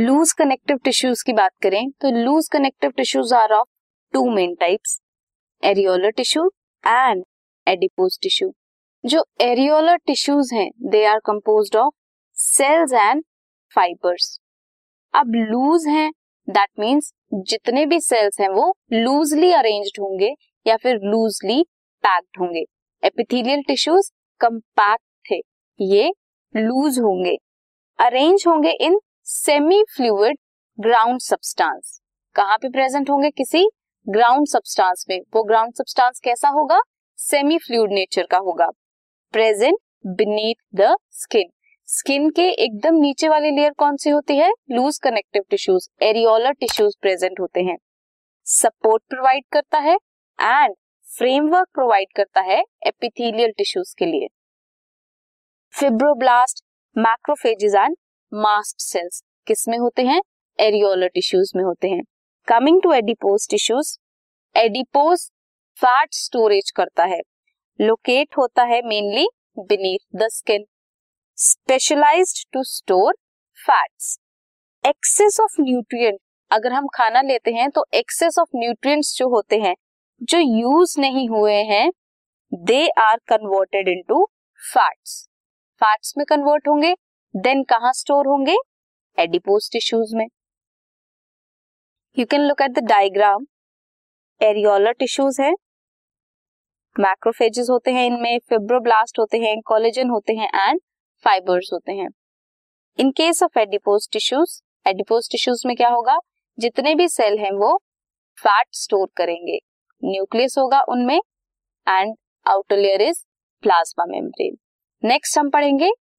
Loose connective tissues की बात करें तो loose connective tissues are of two main types areolar tissue and adipose tissue जो areolar tissues हैं they are composed of cells and fibres अब loose हैं that means जितने भी सेल्स हैं, वो लूजली अरेंज्ड होंगे या फिर लूजली पैक्ड होंगे। एपिथेलियल टिश्यूज कंपैक्ट थे, ये लूज होंगे। अरेंज होंगे in semi fluid ground substance कहाँ पे प्रेजेंट होंगे? किसी ग्राउंड सब्सटेंस में वो ग्राउंड सब्सटेंस कैसा होगा? सेमी फ्लूइड नेचर का होगा। Present beneath the skin skin के एकदम नीचे वाली लेयर कौन सी होती है? Loose connective tissues areolar tissues present होते हैं। सपोर्ट प्रोवाइड करता है एंड फ्रेमवर्क प्रोवाइड करता है एपिथेलियल टिश्यूज के लिए। Fibroblast macrophages and mast cells किसमें होते हैं? एरियोलर टिश्यूज में होते हैं। Coming to adipose tissues adipose fat storage करता है। लोकेट होता है mainly beneath the skin specialised to store fats excess of nutrient अगर हम खाना लेते हैं तो एक्सेस ऑफ़ न्यूट्रिएंट्स जो होते हैं, जो यूज़ नहीं हुए हैं they are converted into fats fats में कन्वर्ट होंगे देन कहा स्टोर होंगे? एडिपोज टिश्यूज में। You can look at the diagram areolar tissues है। मैक्रोफेजेस होते हैं इनमें फिब्रोब्लास्ट होते हैं कोलेजन होते हैं एंड फाइबर्स होते हैं। In case of adipose tissues adipose tissues में क्या होगा? जितने भी सेल हैं वो फैट स्टोर करेंगे। न्यूक्लियस होगा उनमें and outer layer is plasma membrane next हम पढ़ेंगे